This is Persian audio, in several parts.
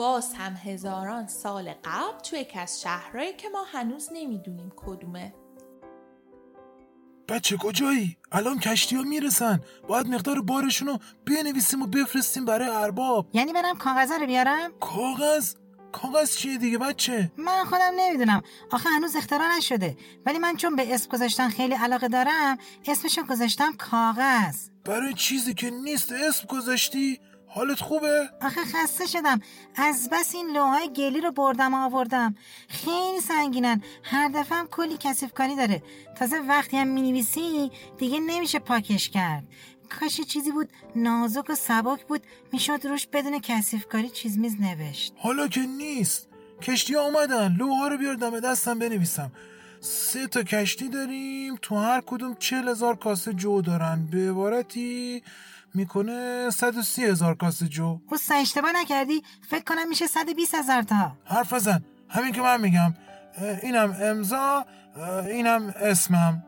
باز هم هزاران سال قبل توی یکی از شهرهایی که ما هنوز نمی‌دونیم کدومه بچه کجایی؟ الان کشتی ها می‌رسن باید مقدار بارشون رو بنویسیم و بفرستیم برای ارباب یعنی برم کاغذ رو بیارم کاغذ؟ کاغذ چیه دیگه بچه؟ من خودم نمی‌دونم آخه هنوز اختراع نشده ولی من چون به اسم گذاشتن خیلی علاقه دارم اسمشو گذاشتم کاغذ برای چیزی که نیست اسم گذاشتی؟ حالت خوبه؟ آخه خسته شدم. از بس این لوهای گلی رو بردم و آوردم. خیلی سنگینن. هر دفعه هم کلی کسیف کاری داره. تازه وقتی هم می‌نویسی دیگه نمیشه پاکش کرد. کاش چیزی بود نازک و سبک بود. می‌شد روش بدون کسیف کاری چیز میز نوشت. حالا که نیست. کشتی ها اومدن لوها رو بیار دم دستم بنویسم. سه تا کشتی داریم. تو هر کدوم چل هزار کاسه جو دارن. به عبارتی می‌کنه 130 هزار کاسه جو. اوستا اشتباه نکردی؟ فکر کنم میشه 120 هزار تا. حرف بزن. همین که من میگم. اینم امضا اینم اسمم.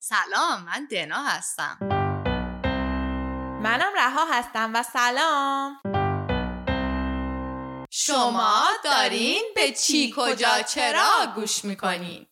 سلام من دنا هستم. منم رها هستم و سلام. شما دارین به چی کجا چرا گوش می‌کنین؟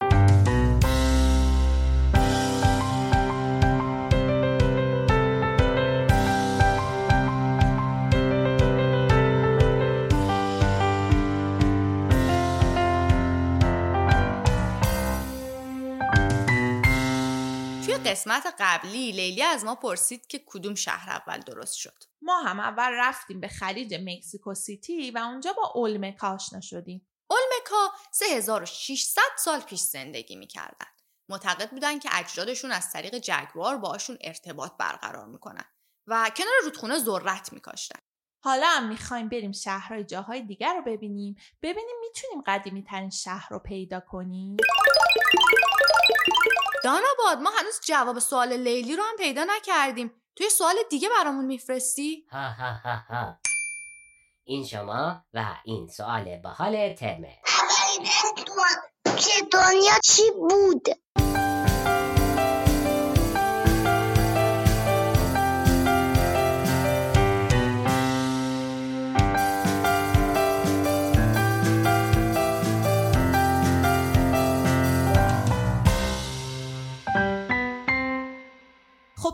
قسمت قبلی لیلی از ما پرسید که کدوم شهر اول درست شد. ما هم اول رفتیم به خلیج مکسیکو سیتی و اونجا با اولمکا آشنا شدیم. اولمکا 3600 سال پیش زندگی می‌کردن. معتقد بودن که اجدادشون از طریق جگوار باشون ارتباط برقرار می‌کنن و کنار رودخونه ذرت میکاشتن. حالا هم می‌خوایم بریم شهرهای جاهای دیگر رو ببینیم. ببینیم می‌تونیم قدیمی ترین شهر رو پیدا کنیم. دانا باد ما هنوز جواب سوال لیلی رو هم پیدا نکردیم توی سوال دیگه برامون میفرستی؟ ها ها ها ها این شما و این سوال باحال ترمه اولین اسم دنیا چی بود؟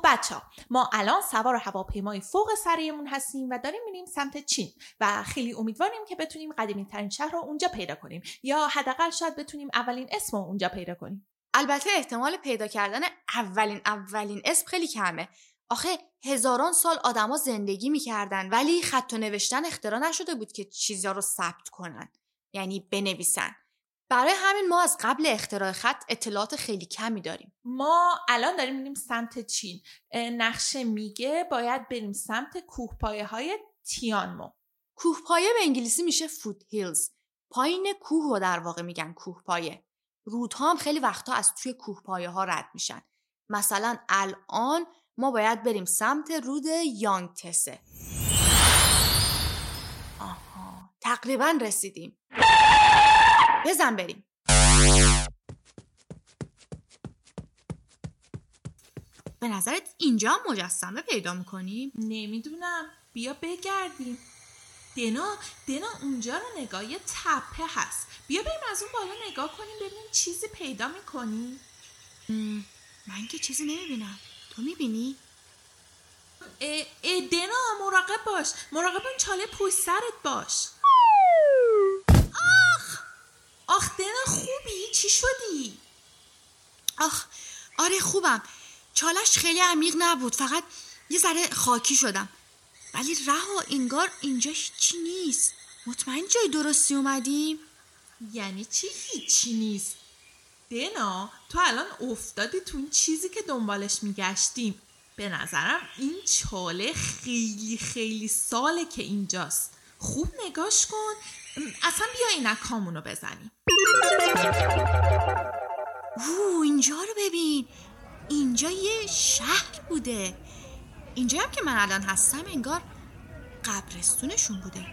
بچه ها ما الان سوار هواپیمای فوق سریمون هستیم و داریم میریم سمت چین و خیلی امیدواریم که بتونیم قدیمی ترین شهر رو اونجا پیدا کنیم یا حداقل شاید بتونیم اولین اسم رو اونجا پیدا کنیم. البته احتمال پیدا کردن اولین اولین اسم خیلی کمه. آخه هزاران سال آدما زندگی می‌کردن ولی خط و نوشتن اختراع نشده بود که چیزا رو ثبت کنن یعنی بنویسن. برای همین ما از قبل اختراع خط اطلاعات خیلی کمی داریم. ما الان داریم میریم سمت چین. نقشه میگه باید بریم سمت کوهپایه های تیانمو. کوهپایه به انگلیسی میشه فود هیلز پایین کوه رو در واقع میگن کوهپایه. رودها هم خیلی وقتا از توی کوهپایه ها رد میشن. مثلا الان ما باید بریم سمت رود یانگ تسه آها. تقریبا رسیدیم. بزن بریم. به نظرت اینجا مجسمه پیدا می‌کنیم؟ نمی‌دونم. بیا بگردیم. دنا دنا اونجا رو نگاه. یه تپه هست. بیا بریم از اون بالا نگاه کنیم ببینیم چیزی پیدا می‌کنیم من که چیزی نمی‌بینم. تو می‌بینی؟ اه دنا مراقب باش. مراقب اون چاله پشت سرت باش. آخ دنا خوبی؟ چی شدی؟ آخ آره خوبم. چالش خیلی عمیق نبود. فقط یه ذره خاکی شدم. ولی رها انگار اینجا هیچی نیست. مطمئن جای درستی اومدیم یعنی چی هیچی نیست؟ دنا تو الان افتادی تو این چیزی که دنبالش میگشتیم. به نظرم این چاله خیلی خیلی ساله که اینجاست. خوب نگاش کن. اصلا بیا اینکامونو بزنیم. اوه اینجا رو ببین. اینجا یه شهر بوده. اینجا هم که من الان هستم انگار قبرستونشون بوده.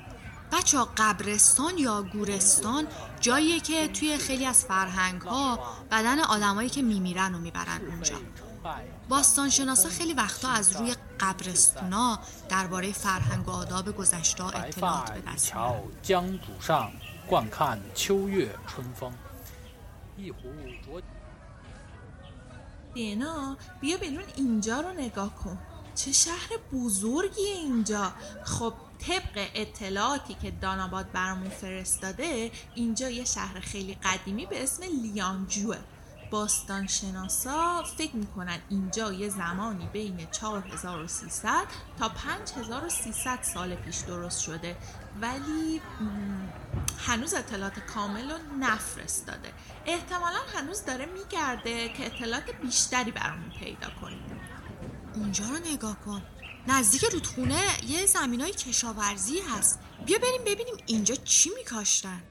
بچه قبرستان یا گورستان جاییه که توی خیلی از فرهنگ ها بدن آدمایی که میمیرن رو می‌برن اونجا. باستانشناسا خیلی وقتا از روی قبرستونا درباره فرهنگ و آداب گذشته اطلاعات به دست دینا بیا بیرون اینجا رو نگاه کن. چه شهر بزرگی اینجا. خب طبق اطلاعاتی که داناباد برامون فرستاده اینجا یه شهر خیلی قدیمی به اسم لیانجوه. باستان شناسا فکر می‌کنن اینجا یه زمانی بین 4300 تا 5300 سال پیش درست شده. ولی هنوز اطلاعات کامل رو نفرستاده. احتمالا هنوز داره میگرده که اطلاعات بیشتری برامون پیدا کنیم اونجا رو نگاه کن. نزدیک رودخونه یه زمین های کشاورزی هست. بیا بریم ببینیم اینجا چی میکاشتن.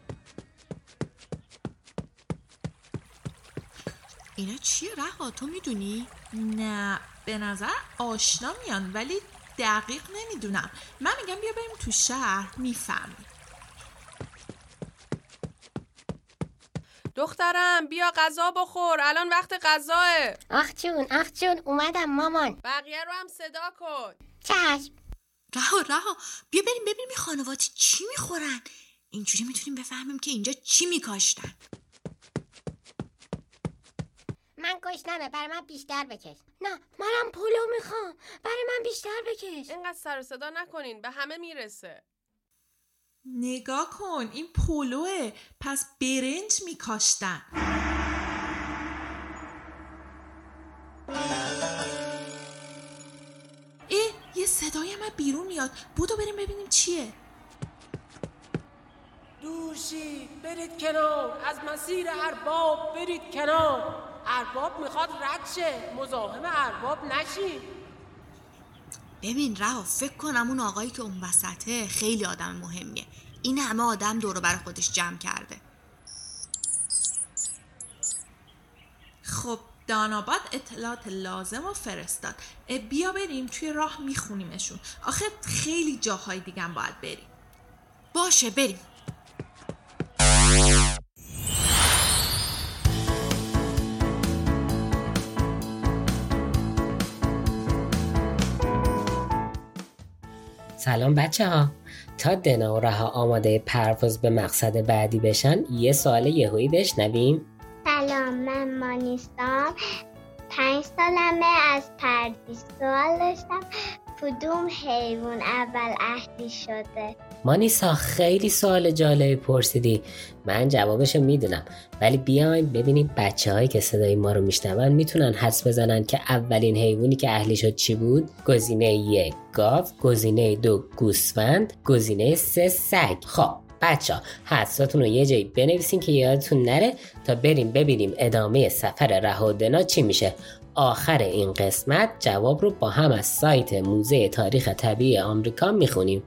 اینا چیه رها؟ تو می‌دونی؟ نه به نظر آشنا میان ولی دقیق نمی‌دونم. من میگم بیا بریم تو شهر می‌فهمیم دخترم بیا غذا بخور. الان وقت غذاه. آخ جون آخ جون اومدم مامان. بقیه رو هم صدا کن. چشم. رها رها. بیا بریم ببینیم این خانواده چی می‌خورن. اینجوری می‌تونیم بفهمیم که اینجا چی میکاشتن. من گشنمه برای من بیشتر بکش. نه منم پلو می‌خوام. برای من بیشتر بکش. اینقدر سر و صدا نکنین به همه می‌رسه. نگاه کن این پلوه پس برنج میکاشتن. اه یه صدای من بیرون میاد. بودو بریم ببینیم چیه. دورشید برید کنار. از مسیر ارباب برید کنار. ارباب می‌خواد رد شه. مزاحم ارباب نشید ببین رها فکر کنم اون آقایی که اون وسطه خیلی آدم مهمیه. این همه آدم دور بر خودش جمع کرده. خب داناباد اطلاعات لازم رو فرستاد. بیا بریم توی راه میخونیمشون. آخه خیلی جاهای دیگه هم باید بریم. باشه بریم. سلام بچه ها تا دنا و رها آماده پرواز به مقصد بعدی بشن یه سوال یهویی بشنویم. سلام من مانیستام پنج سالمه از پردیس سوال داشتم. کدوم حیوان اول اهلی شده؟ مانیسا خیلی سوال جالبی پرسیدی. من جوابشو می‌دونم. ولی بیاین ببینیم بچه هایی که صدای ما رو میشنون می‌تونن حدس بزنن که اولین حیوانی که اهلی شد چی بود؟ گزینه یک گاو گزینه دو گوسفند گزینه سه سگ. خب بچه حدساتون رو یه جایی بنویسین که یادتون نره تا بریم ببینیم ادامه سفر رهادنا چی میشه. آخر این قسمت جواب رو با هم از سایت موزه تاریخ طبیعی آمریکا می‌خونیم.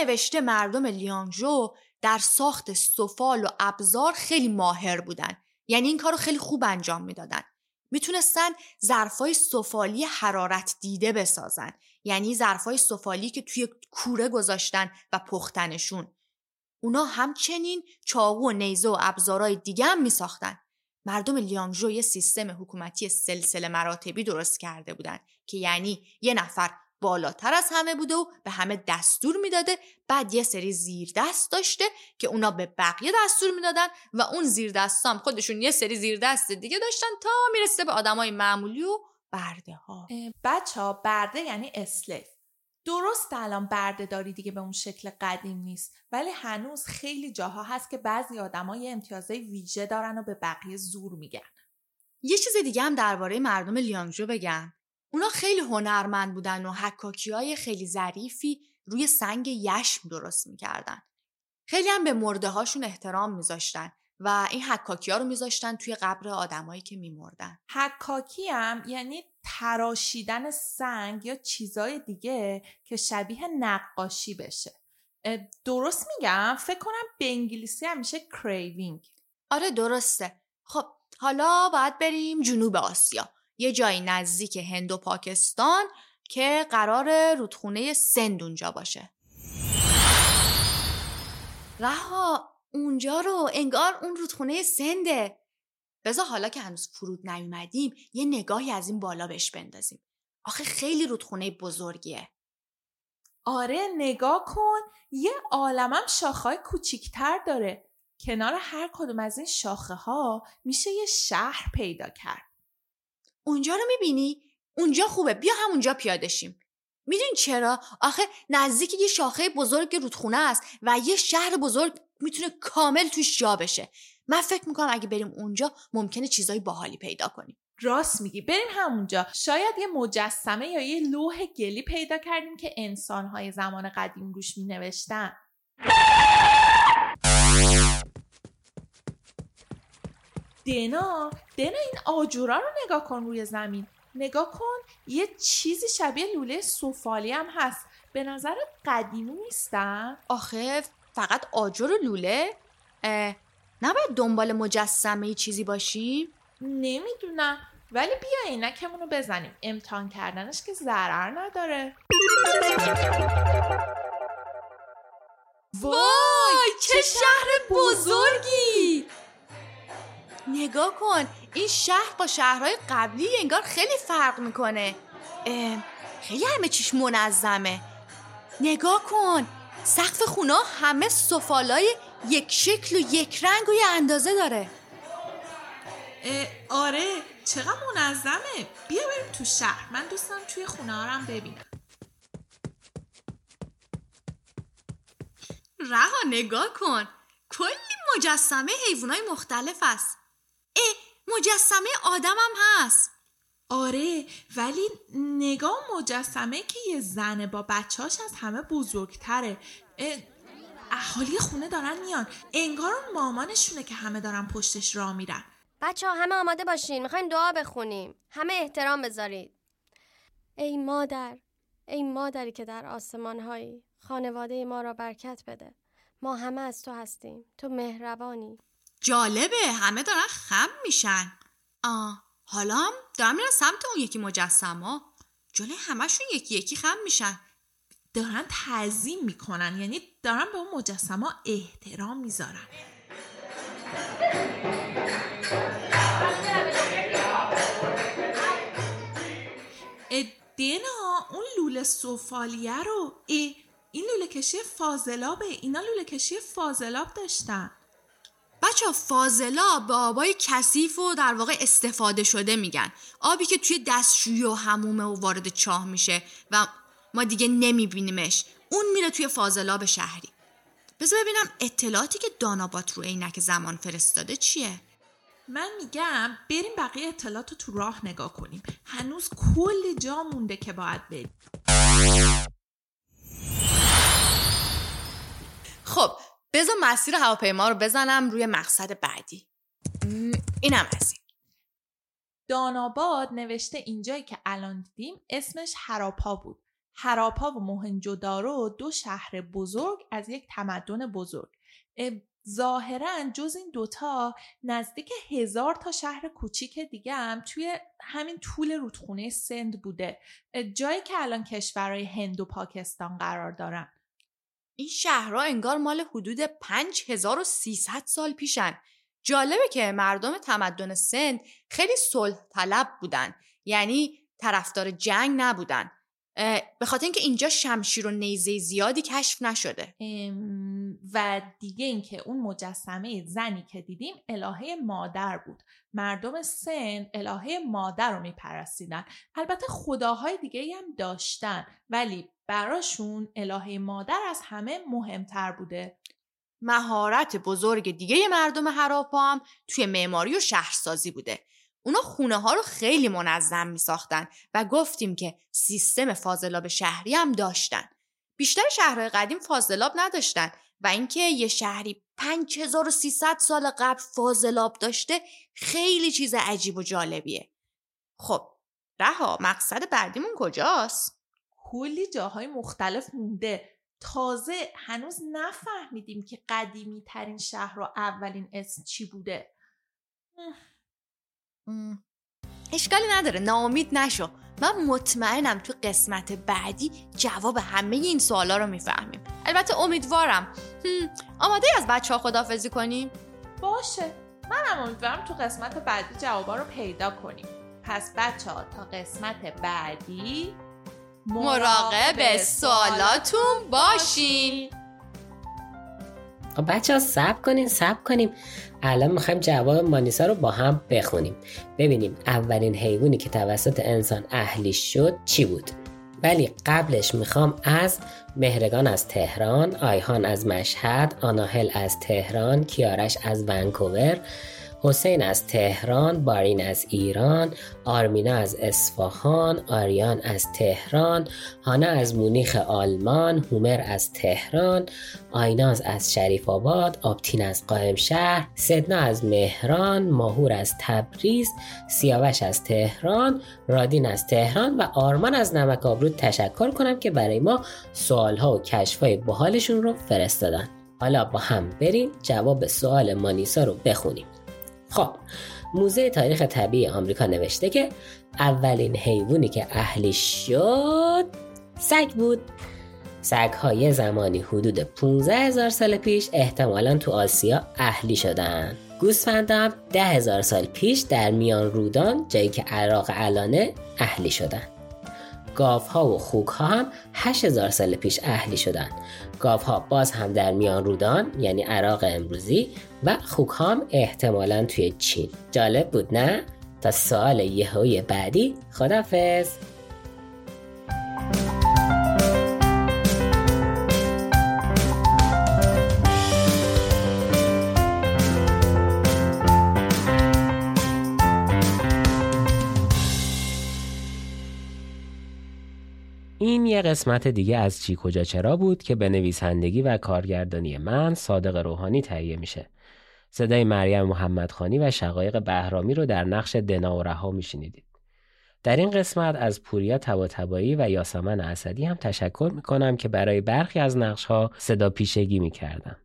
نوشته مردم لیانجو در ساخت سفال و ابزار خیلی ماهر بودن. یعنی این کارو خیلی خوب انجام می‌دادن. می‌تونستن ظرفای سفالی حرارت دیده بسازن. یعنی ظرفای سفالی که توی کوره گذاشتن و پختنشون. اونا همچنین چاقو و نیزه و ابزارهای دیگه هم میساختن. مردم لیانجو یه سیستم حکومتی سلسله مراتبی درست کرده بودن که یعنی یه نفر بالاتر از همه بوده و به همه دستور می‌داده. بعد یه سری زیر دست داشته که اونا به بقیه دستور می‌دادن و اون زیر دست هم خودشون یه سری زیر دست دیگه داشتن تا می‌رسه به آدمای معمولی و برده ها بچه ها برده یعنی اسلیف. درست الان برده داری دیگه به اون شکل قدیم نیست ولی هنوز خیلی جاها هست که بعضی آدما یه امتیازهای ویژه دارن و به بقیه زور میگن. یه چیز دیگه هم درباره مردم لیانجو بگم. اونا خیلی هنرمند بودن و حکاکی های خیلی ظریفی روی سنگ یشم درست می‌کردن. خیلی هم به مرده هاشون احترام میذاشتن و این حکاکی ها رو میذاشتن توی قبر آدمایی که میمردن. حکاکی هم یعنی تراشیدن سنگ یا چیزای دیگه که شبیه نقاشی بشه. درست میگم؟ فکر کنم به انگلیسی هم میشه craving. آره درسته. خب حالا باید بریم جنوب آسیا. یه جایی نزدیک هند و پاکستان که قرار رودخونه سند اونجا باشه. رها اونجا رو انگار اون رودخونه سنده. بذار حالا که هنوز فرود نیومدیم یه نگاهی از این بالا بهش بندازیم. آخه خیلی رودخونه بزرگیه. آره نگاه کن. یه عالمم شاخهای کوچیکتر داره. کنار هر کدوم از این شاخه ها میشه یه شهر پیدا کرد. اونجا رو می‌بینی؟ اونجا خوبه. بیا همونجا پیاده شیم. می‌دونی چرا؟ آخه نزدیک یه شاخه بزرگ رودخونه است و یه شهر بزرگ می‌تونه کامل توش جا بشه. من فکر می‌کنم اگه بریم اونجا ممکنه چیزای باحالی پیدا کنیم. راست میگی. بریم همونجا. شاید یه مجسمه یا یه لوح گلی پیدا کردیم که انسانهای زمان قدیم روش می دنا دنا این آجورا رو نگاه کن روی زمین. نگاه کن یه چیزی شبیه لوله سفالی هم هست. به نظر قدیمی نیستن؟ آخه فقط آجر و لوله؟ نباید دنبال مجسمه ای چیزی باشیم؟ نمی‌دونم. ولی بیا عینکمون رو بزنیم. امتحان کردنش که ضرر نداره. وای چه شهر بزرگی! نگاه کن این شهر با شهرهای قبلی انگار خیلی فرق می‌کنه. خیلی همه چیش منظمه. نگاه کن سقف خونه همه سفالای یک شکل و یک رنگ و یه اندازه داره. آره چقدر منظمه؟ بیا بریم تو شهر. من دوست دارم توی خونه هارم ببینم رها نگاه کن. کلی مجسمه حیوانای مختلف است. اه مجسمه آدم هم هست. آره ولی نگاه مجسمه که یه زنه با بچهاش از همه بزرگتره. اه، اهالی خونه دارن میان. انگار اون مامانشونه که همه دارن پشتش را میرن. بچه ها همه آماده باشین. می‌خوایم دعا بخونیم. همه احترام بذارید. ای مادر ای مادری که در آسمان هایی خانواده ما را برکت بده. ما همه از تو هستیم. تو مهربانی. جالبه همه دارن خم میشن. آه حالا هم دارم میرن سمت اون یکی مجسمه. جلوی همشون یکی یکی خم میشن. دارن تعظیم می‌کنن یعنی دارن به اون مجسمه احترام می‌ذارن. دنا اون لوله سفالیه رو اه، این لوله کشی فاضلابه. اینا لوله کشی فاضلاب داشتن. بچه ها فاضلا به آبای کثیف و در واقع استفاده شده میگن. آبی که توی دستشویی و همومه و وارد چاه میشه و ما دیگه نمیبینیمش. اون میره توی فاضلاب شهری. بذار ببینم اطلاعاتی که دانابات رو عینک زمان فرستاده چیه؟ من میگم بریم بقیه اطلاعات رو تو راه نگاه کنیم. هنوز کلی جا مونده که باید بریم. مسیر هواپیما رو بزنم روی مقصد بعدی. اینم از این. داناباد نوشته اینجایی که الان دیدیم اسمش هراپا بود. هراپا و موهنجودارو دو شهر بزرگ از یک تمدن بزرگ. اه، ظاهرا جز این دوتا نزدیک هزار تا شهر کوچیک دیگه هم توی همین طول رودخونه سند بوده. جایی که الان کشورهای هند و پاکستان قرار دارن. این شهرها انگار مال حدود 5300 سال پیشن. جالبه که مردم تمدن سند خیلی صلح طلب بودن. یعنی طرفدار جنگ نبودن. به خاطر اینکه اینجا شمشیر و نیزه زیادی کشف نشده. و دیگه اینکه اون مجسمه زنی که دیدیم الهه مادر بود. مردم سند الهه مادر رو میپرستیدن. البته خداهای دیگه هم داشتن. ولی براشون الهه مادر از همه مهمتر بوده مهارت بزرگ دیگه مردم هراپا هم توی معماری و شهرسازی بوده اونا خونه ها رو خیلی منظم می ساختن و گفتیم که سیستم فاضلاب شهری هم داشتن. بیشتر شهرهای قدیم فاضلاب نداشتن و اینکه یه شهری 5300 سال قبل فاضلاب داشته خیلی چیز عجیب و جالبیه. خب رها مقصد بعدیمون کجاست؟ کلی جاهای مختلف مونده. تازه هنوز نفهمیدیم که قدیمی ترین شهر رو اولین اسم چی بوده. اشکالی نداره. ناامید نشو. من مطمئنم تو قسمت بعدی جواب همه این سوالا رو می‌فهمیم. البته امیدوارم. آماده از بچه ها خدافزی کنیم؟ باشه. منم امیدوارم تو قسمت بعدی جوابا رو پیدا کنیم. پس بچه ها تا قسمت بعدی مراقب سوالاتون باشین. خب بچه ها سب کنین سب کنیم. الان می‌خوایم جواب مانیسا رو با هم بخونیم. ببینیم اولین حیوانی که توسط انسان اهلی شد چی بود؟ ولی قبلش می‌خوام از مهرگان از تهران آیهان از مشهد آناهل از تهران کیارش از ونکوور حسین از تهران، بارین از ایران، آرمینا از اصفهان، آریان از تهران، هانا از مونیخ آلمان، هومر از تهران، آیناز از شریف آباد، آبتین از قائم شهر، سدنا از مهران، ماهور از تبریز، سیاوش از تهران، رادین از تهران و آرمان از نمک آبرود تشکر کنم که برای ما سوالها و کشفهای بحالشون رو فرستادن. حالا با هم بریم جواب سوال مانیسا رو بخونیم. خب موزه تاریخ طبیعی آمریکا نوشته که اولین حیوانی که اهلی شد سگ بود. سگ های زمانی حدود 15 هزار سال پیش احتمالا تو آسیا اهلی شدن. گوسفند هم ده هزار سال پیش در میان رودان جایی که عراق الانه اهلی شدن. گاف ها و خوک ها هم 8000 سال پیش اهلی شدن. گاف ها باز هم در میان رودان یعنی عراق امروزی و خوک ها هم احتمالا توی چین جالب بود نه؟ تا سوال یهوی بعدی خدافز این یه قسمت دیگه از چی کجا چرا بود که به نویسندگی و کارگردانی من صادق روحانی تهیه میشه. صدای مریم محمدخانی و شقایق بهرامی رو در نقش دنا و رها میشنیدید. در این قسمت از پوریا تباتبایی و یاسمن اسدی هم تشکر می‌کنم که برای برخی از نقش ها صدا پیشگی می‌کردن.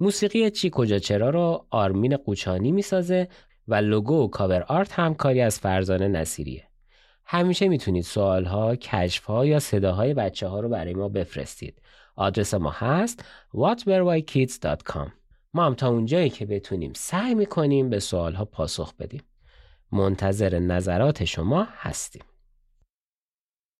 موسیقی چی کجا چرا رو آرمین قوچانی می‌سازه و لوگو و کاور آرت هم کاری از فرزانه نصیریه. همیشه می‌تونید سوالها، کشفها یا صداهای بچه ها رو برای ما بفرستید. آدرس ما هست whatwerewhykids.com ما هم تا اونجایی که بتونیم سعی می‌کنیم به سوالها پاسخ بدیم. منتظر نظرات شما هستیم.